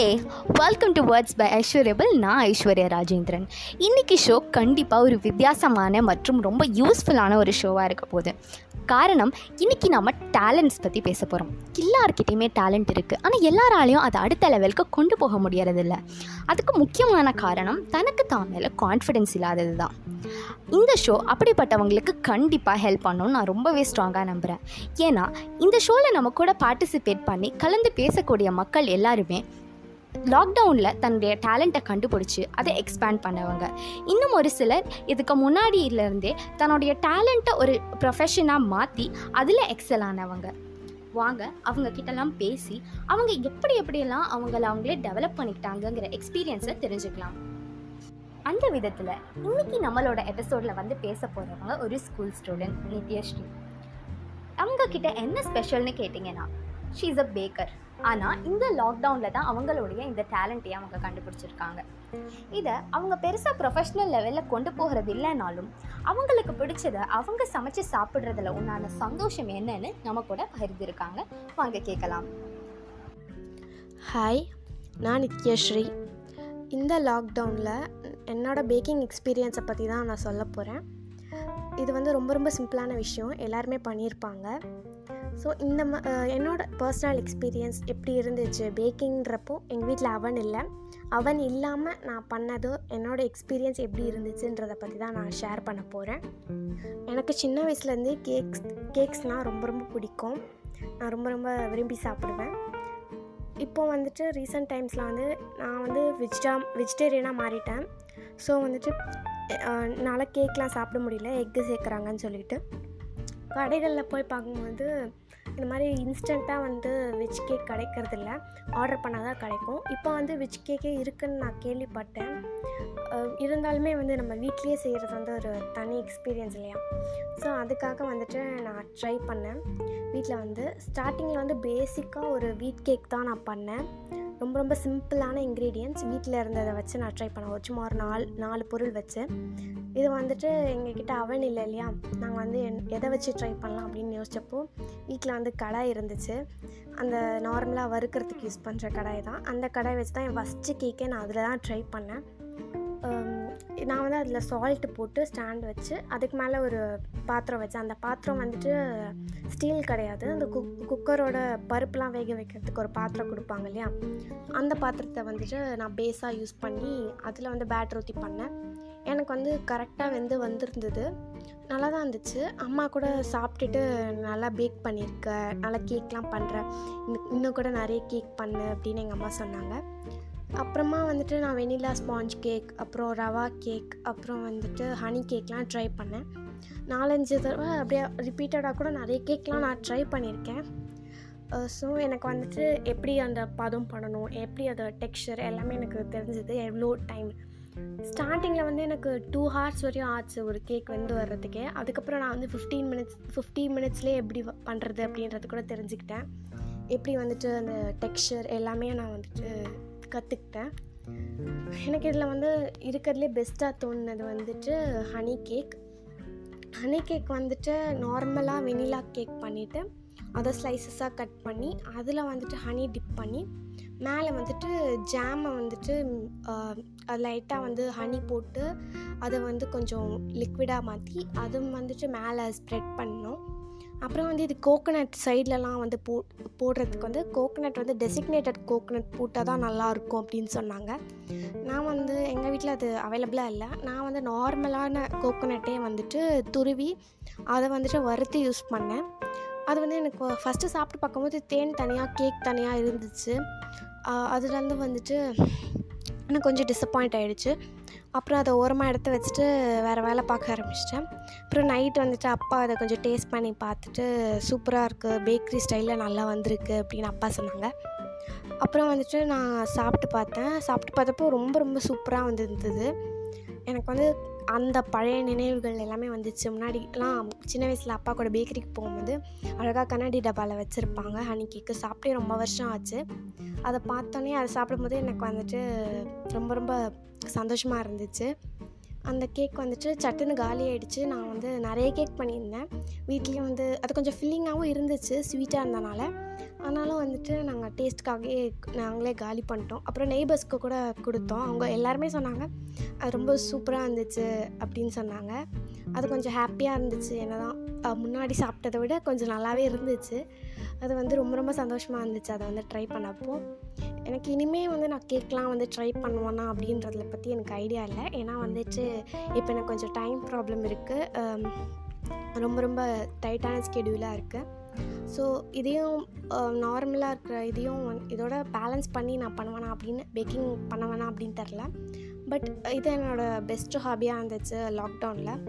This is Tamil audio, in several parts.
Hey welcome to words by ஐஸ்வர்யபிள் நான் ஐஸ்வர்யா ராஜேந்திரன். இன்றைக்கி ஷோ கண்டிப்பாக ஒரு வித்தியாசமான மற்றும் ரொம்ப யூஸ்ஃபுல்லான ஒரு ஷோவாக இருக்க போகுது. காரணம் இன்றைக்கி நம்ம டேலண்ட்ஸ் பற்றி பேச போகிறோம் எல்லார்கிட்டையுமே டேலண்ட் இருக்குது ஆனால் எல்லாராலையும் அதை அடுத்த லெவலுக்கு கொண்டு போக முடியறதில்ல. அதுக்கு முக்கியமான காரணம் தனக்கு தான் மேலே கான்ஃபிடென்ஸ் இல்லாதது தான். இந்த ஷோ அப்படிப்பட்டவங்களுக்கு கண்டிப்பாக ஹெல்ப் பண்ணணும்னு நான் ரொம்பவே ஸ்ட்ராங்காக நம்புகிறேன் ஏன்னா இந்த ஷோவில் நம்ம கூட பார்ட்டிசிபேட் பண்ணி கலந்து பேசக்கூடிய மக்கள் எல்லாருமே லாக்டவுனில் தன்னுடைய டேலண்ட்டை கண்டுபிடிச்சி அதை எக்ஸ்பேண்ட் பண்ணவங்க. இன்னும் ஒரு சிலர் இதுக்கு முன்னாடியிலேருந்தே தன்னுடைய டேலண்ட்டை ஒரு ப்ரொஃபஷனாக மாற்றி அதில் எக்ஸல் ஆனவங்க. வாங்க அவங்க கிட்டலாம் பேசி அவங்க எப்படி எப்படியெல்லாம் அவங்கள அவங்களே டெவலப் பண்ணிக்கிட்டாங்கங்கிற எக்ஸ்பீரியன்ஸை தெரிஞ்சுக்கலாம். அந்த விதத்தில் இன்னைக்கு நம்மளோட எபிசோடில் வந்து பேச போகிறவங்க ஒரு ஸ்கூல் ஸ்டூடெண்ட் நித்யஸ்ரீ அவங்க கிட்ட என்ன ஸ்பெஷல்னு கேட்டிங்கன்னா ஷீ இஸ் அ பேக்கர் ஆனால் இந்த லாக்டவுனில் தான் அவங்களுடைய இந்த டேலண்ட்டையும் அவங்க கண்டுபிடிச்சிருக்காங்க. இதை அவங்க பெருசாக ப்ரொஃபஷ்னல் லெவலில் கொண்டு போகிறது இல்லைனாலும் அவங்களுக்கு பிடிச்சதை அவங்க சமைச்சு சாப்பிட்றதுல உண்டான சந்தோஷம் என்னன்னு நம்ம கூட பகிர்ந்துருக்காங்க. வாங்க கேட்கலாம். ஹாய் நான் நித்யஸ்ரீ இந்த லாக்டவுனில் என்னோடய பேக்கிங் எக்ஸ்பீரியன்ஸை பற்றி தான் நான் சொல்ல போகிறேன் இது வந்து ரொம்ப ரொம்ப சிம்பிளான விஷயம். எல்லாருமே பண்ணியிருப்பாங்க. ஸோ இந்த ம என்னோட பர்சனல் எக்ஸ்பீரியன்ஸ் எப்படி இருந்துச்சு? பேக்கிங்கிறப்போ எங்கள் வீட்டில் அவன் இல்லை. அவன் இல்லாமல் நான் பண்ணதோ என்னோடய எக்ஸ்பீரியன்ஸ் எப்படி இருந்துச்சுன்றதை பற்றி தான் நான் ஷேர் பண்ண போகிறேன் எனக்கு சின்ன வயசுலேருந்தே கேக்ஸ் கேக்ஸ்னால் ரொம்ப ரொம்ப பிடிக்கும். நான் ரொம்ப ரொம்ப விரும்பி சாப்பிடுவேன். இப்போ வந்துட்டு ரீசெண்ட் டைம்ஸில் வந்து நான் வந்து வெஜிடா வெஜிடேரியனாக மாறிட்டேன். ஸோ வந்துட்டு என்னால் கேக்லாம் சாப்பிட முடியல. எக்கு சேர்க்குறாங்கன்னு சொல்லிட்டு. கடைகளில் போய் பார்க்கும்போது இந்த மாதிரி இன்ஸ்டண்ட்டாக வந்து வெஜ் கேக் கிடைக்கிறதில்ல. ஆர்டர் பண்ணால் தான் கிடைக்கும். இப்போ வந்து வெஜ் கேக்கே இருக்குதுன்னு நான் கேள்விப்பட்டேன். இருந்தாலுமே வந்து நம்ம வீட்லேயே செய்கிறது வந்து ஒரு தனி எக்ஸ்பீரியன்ஸ் இல்லையா? ஸோ அதுக்காக வந்துட்டு நான் ட்ரை பண்ணேன். வீட்டில் வந்து ஸ்டார்டிங்கில் வந்து பேசிக்காக ஒரு வீட் கேக் தான் நான் பண்ணேன். ரொம்ப ரொம்ப சிம்பிளான இன்க்ரீடியன்ட்ஸ் வீட்டில் இருந்ததை வச்சு நான் ட்ரை பண்ணேன். ஒரு சும்மா ஒரு நாலு நாலு பொருள் வச்சு. இது வந்துட்டு எங்ககிட்ட அவன் இல்லை இல்லையா? நாங்கள் வந்து எதை வச்சு ட்ரை பண்ணலாம் அப்படின்னு யோசிச்சப்போ வீட்டில் வந்து கடாய் இருந்துச்சு. அந்த நார்மலாக வறுக்கிறதுக்கு யூஸ் பண்ணுற கடாய் தான். அந்த கடாய் வச்சு தான் என் ஃபஸ்ட்டு கேக்கே நான் அதில் தான் ட்ரை பண்ணேன். நான் வந்து அதில் சால்ட்டு போட்டு ஸ்டாண்ட் வச்சு அதுக்கு மேலே ஒரு பாத்திரம் வச்சேன் அந்த பாத்திரம் வந்துட்டு ஸ்டீல் கிடையாது. அந்த குக் குக்கரோட பருப்புலாம் வேக வைக்கிறதுக்கு ஒரு பாத்திரம் கொடுப்பாங்க இல்லையா? அந்த பாத்திரத்தை வந்துட்டு நான் பேஸாக யூஸ் பண்ணி அதில் வந்து பேட்டர் ஊற்றி பண்ணேன். எனக்கு வந்து கரெக்டாக வந்து வந்திருந்தது. நல்லா தான் இருந்துச்சு. அம்மா கூட சாப்பிட்டுட்டு நல்லா பேக் பண்ணியிருக்க நல்லா கேக்லாம் பண்ணுறேன் இன்னும் கூட நிறைய கேக் பண்ணு அப்படின்னு எங்கள் அம்மா சொன்னாங்க. அப்புறமா வந்துட்டு நான் வெனிலா ஸ்பாஞ்ச் கேக் அப்புறம் ரவா கேக் அப்புறம் வந்துட்டு ஹனி கேக்லாம் ட்ரை பண்ணேன். நாலஞ்சு தடவை அப்படியே ரிப்பீட்டடாக கூட நிறைய கேக்லாம் நான் ட்ரை பண்ணியிருக்கேன். ஸோ எனக்கு வந்துட்டு எப்படி அந்த பதம் பண்ணணும் எப்படி அந்த டெக்ஸ்சர் எல்லாமே எனக்கு தெரிஞ்சது எவ்வளோ டைம் ஸ்டார்டிங்கில் வந்து எனக்கு டூ ஹார்ஸ் வரையும் ஆச்சு ஒரு கேக் வந்து வர்றதுக்கே. அதுக்கப்புறம் நான் வந்து ஃபிஃப்டீன் மினிட்ஸ் ஃபிஃப்டீன் மினிட்ஸ்லேயே எப்படி பண்ணுறது அப்படின்றது கூட தெரிஞ்சுக்கிட்டேன். எப்படி வந்துட்டு அந்த டெக்ஸ்சர் எல்லாமே நான் வந்துட்டு கற்றுக்கிட்டேன் எனக்கு இதில் வந்து இருக்கிறதுலே பெஸ்ட்டாக தோணுனது வந்துட்டு ஹனி கேக் ஹனி கேக் வந்துட்டு நார்மலாக வெனிலா கேக் பண்ணிவிட்டு அதை ஸ்லைசஸாக கட் பண்ணி அதில் வந்துட்டு ஹனி டிப் பண்ணி மேலே வந்துட்டு ஜாமை வந்துட்டு லைட்டாக வந்து ஹனி போட்டு அதை வந்து கொஞ்சம் லிக்விடாக மாற்றி அதுவும் வந்துட்டு மேலே ஸ்ப்ரெட் பண்ணோம் அப்புறம் வந்து இது கோகோனட் சைட்லலாம் வந்து போ போடுறதுக்கு வந்து கோகோனட் வந்து டெசிக்னேட்டட் கோகோனட் போட்டால் தான் நல்லாயிருக்கும் அப்படின்னு சொன்னாங்க. நான் வந்து எங்கள் வீட்டில் அது அவைலபிளாக இல்லை. நான் வந்து நார்மலான கோகோனட்டே வந்துட்டு துருவி அதை வந்துட்டு வறுத்து யூஸ் பண்ணேன். அது வந்து எனக்கு ஃபஸ்ட்டு சாப்பிட்டு பார்க்கும்போது தேன் தனியாக கேக் தனியாக இருந்துச்சு. அதுலேருந்து வந்துட்டு எனக்கு கொஞ்சம் டிசப்பாயிண்ட் ஆகிடுச்சு அப்புறம் அதை ஓரமாக எடுத்து வச்சுட்டு வேறு வேலை பார்க்க ஆரம்பிச்சிட்டேன். அப்புறம் நைட் வந்துட்டு அப்பா அதை கொஞ்சம் டேஸ்ட் பண்ணி பார்த்துட்டு சூப்பராக இருக்குது பேக்கரி ஸ்டைலில் நல்லா வந்திருக்கு அப்படின்னு அப்பா சொன்னாங்க. அப்புறம் வந்துட்டு நான் சாப்பிட்டு பார்த்தேன். சாப்பிட்டு பார்த்தப்போ ரொம்ப ரொம்ப சூப்பராக வந்துருந்தது. எனக்கு வந்து அந்த பழைய நினைவுகள் எல்லாமே வந்துச்சு. முன்னாடிலாம் சின்ன வயசில் அப்பா கூட பேக்கரிக்கு போகும்போது அழகாக கண்ணாடி டப்பாவில் வச்சுருப்பாங்க. ஹனி கேக்கு சாப்பிட்டே ரொம்ப வருஷம் ஆச்சு. அதை பார்த்தோன்னே அதை சாப்பிடும்போது எனக்கு வந்துட்டு ரொம்ப ரொம்ப சந்தோஷமாக இருந்துச்சு. அந்த கேக் வந்துட்டு சட்டுன்னு காலி ஆகிடுச்சு நான் வந்து நிறைய கேக் பண்ணியிருந்தேன். வீட்லேயும் வந்து அது கொஞ்சம் ஃபில்லிங்காகவும் இருந்துச்சு ஸ்வீட்டாக இருந்தனால. ஆனாலும் வந்துட்டு நாங்கள் டேஸ்ட்டுக்காகவே நாங்களே காலி பண்ணிட்டோம். அப்புறம் நெய்பர்ஸ்க்கு கூட கொடுத்தோம். அவங்க எல்லாருமே சொன்னாங்க அது ரொம்ப சூப்பராக இருந்துச்சு அப்படின்னு சொன்னாங்க. அது கொஞ்சம் ஹாப்பியாக இருந்துச்சு. என்னதான் தான் முன்னாடி சாப்பிட்டதை விட கொஞ்சம் நல்லாவே இருந்துச்சு. அது வந்து ரொம்ப ரொம்ப சந்தோஷமாக இருந்துச்சு. அதை வந்து ட்ரை பண்ணப்போ எனக்கு இனிமே வந்து நான் கேக்லாம் வந்து ட்ரை பண்ணுவேன்னா அப்படின்றத பற்றி எனக்கு ஐடியா இல்லை. ஏன்னா வந்துட்டு இப்போ எனக்கு கொஞ்சம் டைம் ப்ராப்ளம் இருக்குது ரொம்ப ரொம்ப டைட்டான ஸ்கெடியூலாக இருக்குது ஸோ இதையும் நார்மலாக இருக்கிற இதையும் இதோட பேலன்ஸ் பண்ணி நான் பண்ணுவேனா அப்படின்னு பேக்கிங் பண்ண வேணாம் அப்படின்னு தெரில. பட் இது என்னோடய பெஸ்ட்டு ஹாபியாக இருந்துச்சு லாக்டவுனில்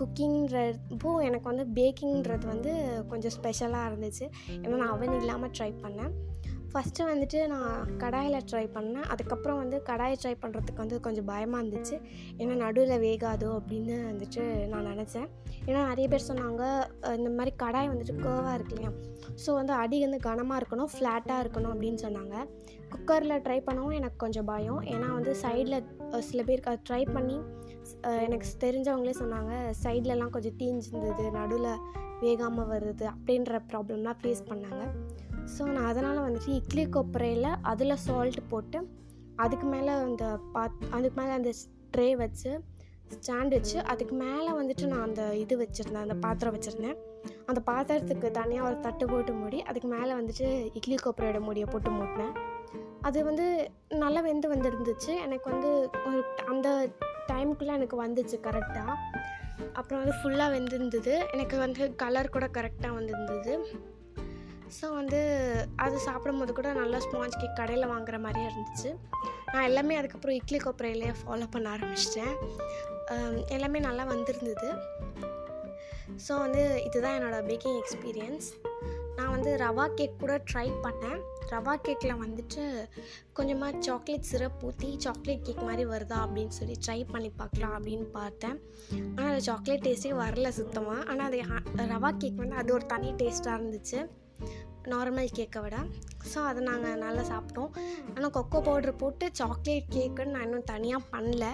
குக்கிங்கிறப்போ எனக்கு வந்து பேக்கிங்கிறது வந்து கொஞ்சம் ஸ்பெஷலாக இருந்துச்சு. ஏன்னா நான் அவன் இல்லாமல் ட்ரை பண்ணேன். ஃபஸ்ட்டு வந்துட்டு நான் கடாயில் ட்ரை பண்ணேன். அதுக்கப்புறம் வந்து கடாயை ட்ரை பண்ணுறதுக்கு வந்து கொஞ்சம் பயமாக இருந்துச்சு. ஏன்னா நடுவில் வேகாதோ அப்படின்னு வந்துட்டு நான் நினச்சேன். ஏன்னா நிறைய பேர் சொன்னாங்க இந்த மாதிரி கடாய் வந்துட்டு கேர்வாக இருக்கு இல்லையா? ஸோ வந்து அடி வந்து கனமாக இருக்கணும் ஃப்ளாட்டாக இருக்கணும் அப்படின்னு சொன்னாங்க. குக்கரில் ட்ரை பண்ணவும் எனக்கு கொஞ்சம் பயம். ஏன்னா வந்து சைடில் சில பேருக்கு அது ட்ரை பண்ணி எனக்கு தெரிஞ்சவங்களே சொன்னாங்க சைட்லலாம் கொஞ்சம் தீஞ்சிருந்தது நடுவில் வேகாமல் வருது அப்படின்ற ப்ராப்ளம்லாம் ஃபேஸ் பண்ணாங்க. ஸோ நான் அதனால் வந்துட்டு இட்லி கொப்பரையில் அதில் சால்ட் போட்டு அதுக்கு மேலே அந்த பாத் அதுக்கு மேலே அந்த ட்ரே வச்சு ஸ்டாண்ட் வச்சு அதுக்கு மேலே வந்துட்டு நான் அந்த இது வச்சுருந்தேன் அந்த பாத்திரம் வச்சுருந்தேன். அந்த பாத்திரத்துக்கு தனியாக ஒரு தட்டு போட்டு மூடி அதுக்கு மேலே வந்துட்டு இட்லி கொப்பரையோட மூடியை போட்டு மூட்டினேன். அது வந்து நல்லா வெந்து வந்துருந்துச்சு. எனக்கு வந்து ஒரு அந்த டைமுக்குள்ளே எனக்கு வந்துச்சு கரெக்டாக அப்புறம் வந்து ஃபுல்லாக வெந்திருந்தது. எனக்கு வந்து கலர் கூட கரெக்டாக வந்திருந்தது. ஸோ வந்து அது சாப்பிடும்போது கூட நல்லா ஸ்பாஞ்ச் கேக் கடையில் வாங்குற மாதிரியே இருந்துச்சு. நான் எல்லாமே அதுக்கப்புறம் இட்லி கொப்பரையிலேயே ஃபாலோ பண்ண ஆரம்பிச்சிட்டேன். எல்லாமே நல்லா வந்திருந்தது. ஸோ வந்து இதுதான் என்னோடய பேக்கிங் எக்ஸ்பீரியன்ஸ் நான் வந்து ரவா கேக் கூட ட்ரை பண்ணேன். ரவா கேக்கில் வந்துட்டு கொஞ்சமாக சாக்லேட் சிரப் ஊற்றி சாக்லேட் கேக் மாதிரி வருதா அப்படின்னு சொல்லி ட்ரை பண்ணி பார்க்கலாம் அப்படின்னு பார்த்தேன். ஆனால் அது சாக்லேட் டேஸ்ட்டே வரல சுத்தமாக ஆனால் அது ரவா கேக் வந்து அது ஒரு தனி டேஸ்ட்டாக இருந்துச்சு. நார்மல் கேக்கை விட. ஸோ அதை நாங்கள் நல்லா சாப்பிட்டோம். ஆனால் கொக்கோ பவுட்ரு போட்டு சாக்லேட் கேக்குன்னு நான் இன்னும் தனியாக பண்ணல.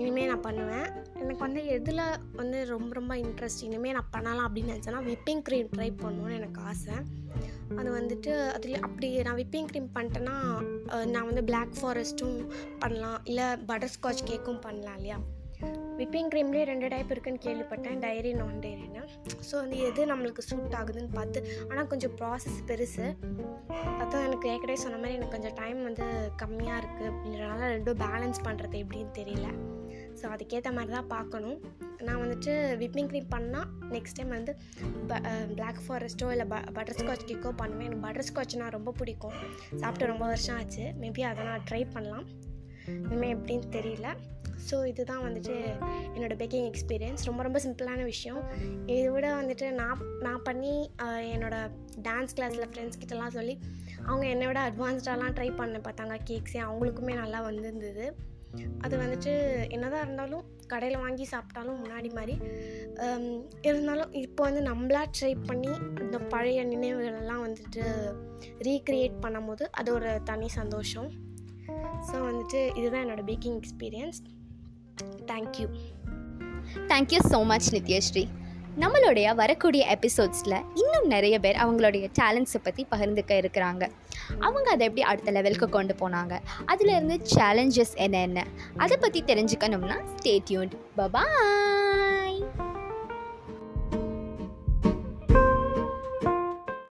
இனிமேல் நான் பண்ணுவேன். எனக்கு வந்து எதில் வந்து ரொம்ப ரொம்ப இன்ட்ரெஸ்ட் இனிமேல் நான் பண்ணலாம் அப்படின்னு நினச்சேன்னா விப்பிங் க்ரீம் ட்ரை பண்ணணும்னு எனக்கு ஆசை. அது வந்துட்டு அதில் அப்படி நான் விப்பிங் க்ரீம் பண்ணிட்டேன்னா நான் வந்து பிளாக் ஃபாரஸ்ட்டும் பண்ணலாம். இல்லை பட்டர்ஸ்காட்ச் கேக்கும் பண்ணலாம் இல்லையா? விப்பிங் க்ரீம்லேயே ரெண்டு டைப் இருக்குன்னு கேள்விப்பட்டேன். டைரி நான் டைரின்னு ஸோ வந்து எது நம்மளுக்கு சூட் ஆகுதுன்னு பார்த்து ஆனால் கொஞ்சம் ப்ராசஸ் பெருசு. அதான் எனக்கு ஏற்கனவே சொன்ன மாதிரி எனக்கு கொஞ்சம் டைம் வந்து கம்மியாக இருக்குது அப்படின்றனால ரெண்டும் பேலன்ஸ் பண்ணுறது எப்படின்னு தெரியல. ஸோ அதுக்கேற்ற மாதிரி தான் பார்க்கணும். நான் வந்துட்டு விப்பிங் க்ரீம் பண்ணால் நெக்ஸ்ட் டைம் வந்து ப பிளாக் ஃபாரஸ்ட்டோ இல்லை ப பட்டர்ஸ்காட்ச் கேக்கோ பண்ணுவேன். எனக்கு பட்டர்ஸ்காட்ச்னா ரொம்ப பிடிக்கும். சாப்பிட்டு ரொம்ப வருஷம் ஆச்சு. மேபி அதை நான் ட்ரை பண்ணலாம். இனிமேல் எப்படின்னு தெரியல. ஸோ இதுதான் வந்துட்டு என்னோடய பேக்கிங் எக்ஸ்பீரியன்ஸ் ரொம்ப ரொம்ப சிம்பிளான விஷயம். இதை விட வந்துட்டு நான் நான் பண்ணி என்னோடய டான்ஸ் கிளாஸில் ஃப்ரெண்ட்ஸ் கிட்டலாம் சொல்லி அவங்க என்னை விட அட்வான்ஸ்டாலாம் ட்ரை பண்ண பார்த்தாங்க. கேக்ஸே அவங்களுக்குமே நல்லா வந்திருந்தது. அது வந்துட்டு என்னதான் இருந்தாலும் கடையில் வாங்கி சாப்பிட்டாலும் முன்னாடி மாதிரி. இருந்தாலும் இப்போ வந்து நம்மளா ட்ரை பண்ணி இந்த பழைய நினைவுகளெல்லாம் வந்துட்டு ரீக்ரியேட் பண்ணும்போது அது ஒரு தனி சந்தோஷம். ஸோ வந்துட்டு இதுதான் என்னோடய baking experience thank you thank you so much Nithyashree நம்மளுடைய வரக்கூடிய எபிசோட்ஸில் இன்னும் நிறைய பேர் அவங்களுடைய டேலண்ட்ஸை பற்றி பகிர்ந்துக்க இருக்கிறாங்க. அவங்க அதை எப்படி அடுத்த லெவலுக்கு கொண்டு போனாங்க? அதில் இருந்து சேலஞ்சஸ் என்னென்ன? அதை பற்றி தெரிஞ்சுக்கணும்னா ஸ்டேட்யூன் பபாய்